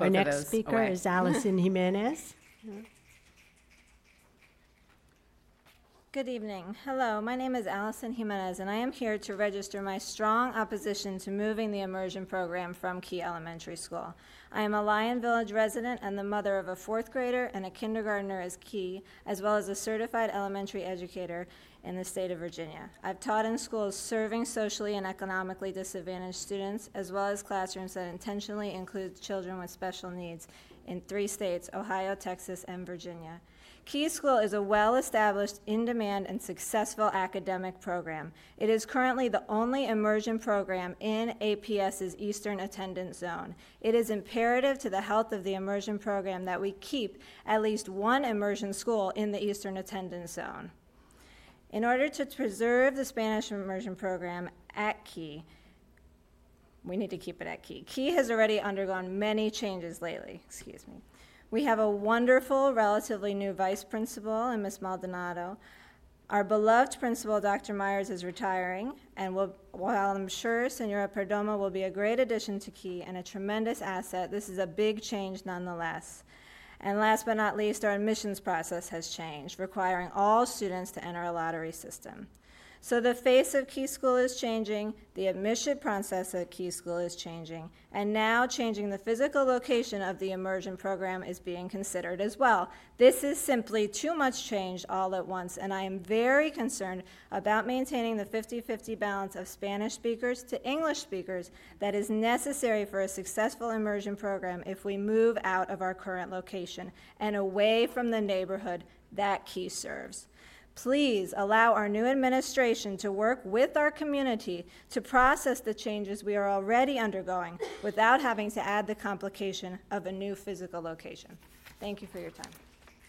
Our next speaker away. is Allison Jimenez. Good evening. Hello, my name is Allison Jimenez, and I am here to register my strong opposition to moving the immersion program from Key Elementary School. I am a Lyon Village resident and the mother of a fourth grader and a kindergartner as Key, as well as a certified elementary educator in the state of Virginia. I've taught in schools serving socially and economically disadvantaged students, as well as classrooms that intentionally include children with special needs in three states Ohio, Texas, and Virginia. Key School is a well established, in demand, and successful academic program. It is currently the only immersion program in APS's Eastern Attendance Zone. It is imperative to the health of the immersion program that we keep at least one immersion school in the Eastern Attendance Zone. In order to preserve the Spanish immersion program at Key, we need to keep it at Key. Key has already undergone many changes lately, excuse me. We have a wonderful, relatively new vice principal in Ms. Maldonado. Our beloved principal, Dr. Myers, is retiring, and will, while I'm sure Senora Perdomo will be a great addition to Key and a tremendous asset, this is a big change nonetheless. And last but not least, our admissions process has changed, requiring all students to enter a lottery system. So the face of Key School is changing, the admission process at Key School is changing, and now changing the physical location of the immersion program is being considered as well. This is simply too much change all at once, and I am very concerned about maintaining the 50-50 balance of Spanish speakers to English speakers that is necessary for a successful immersion program if we move out of our current location and away from the neighborhood that Key serves. Please allow our new administration to work with our community to process the changes we are already undergoing without having to add the complication of a new physical location. Thank you for your time.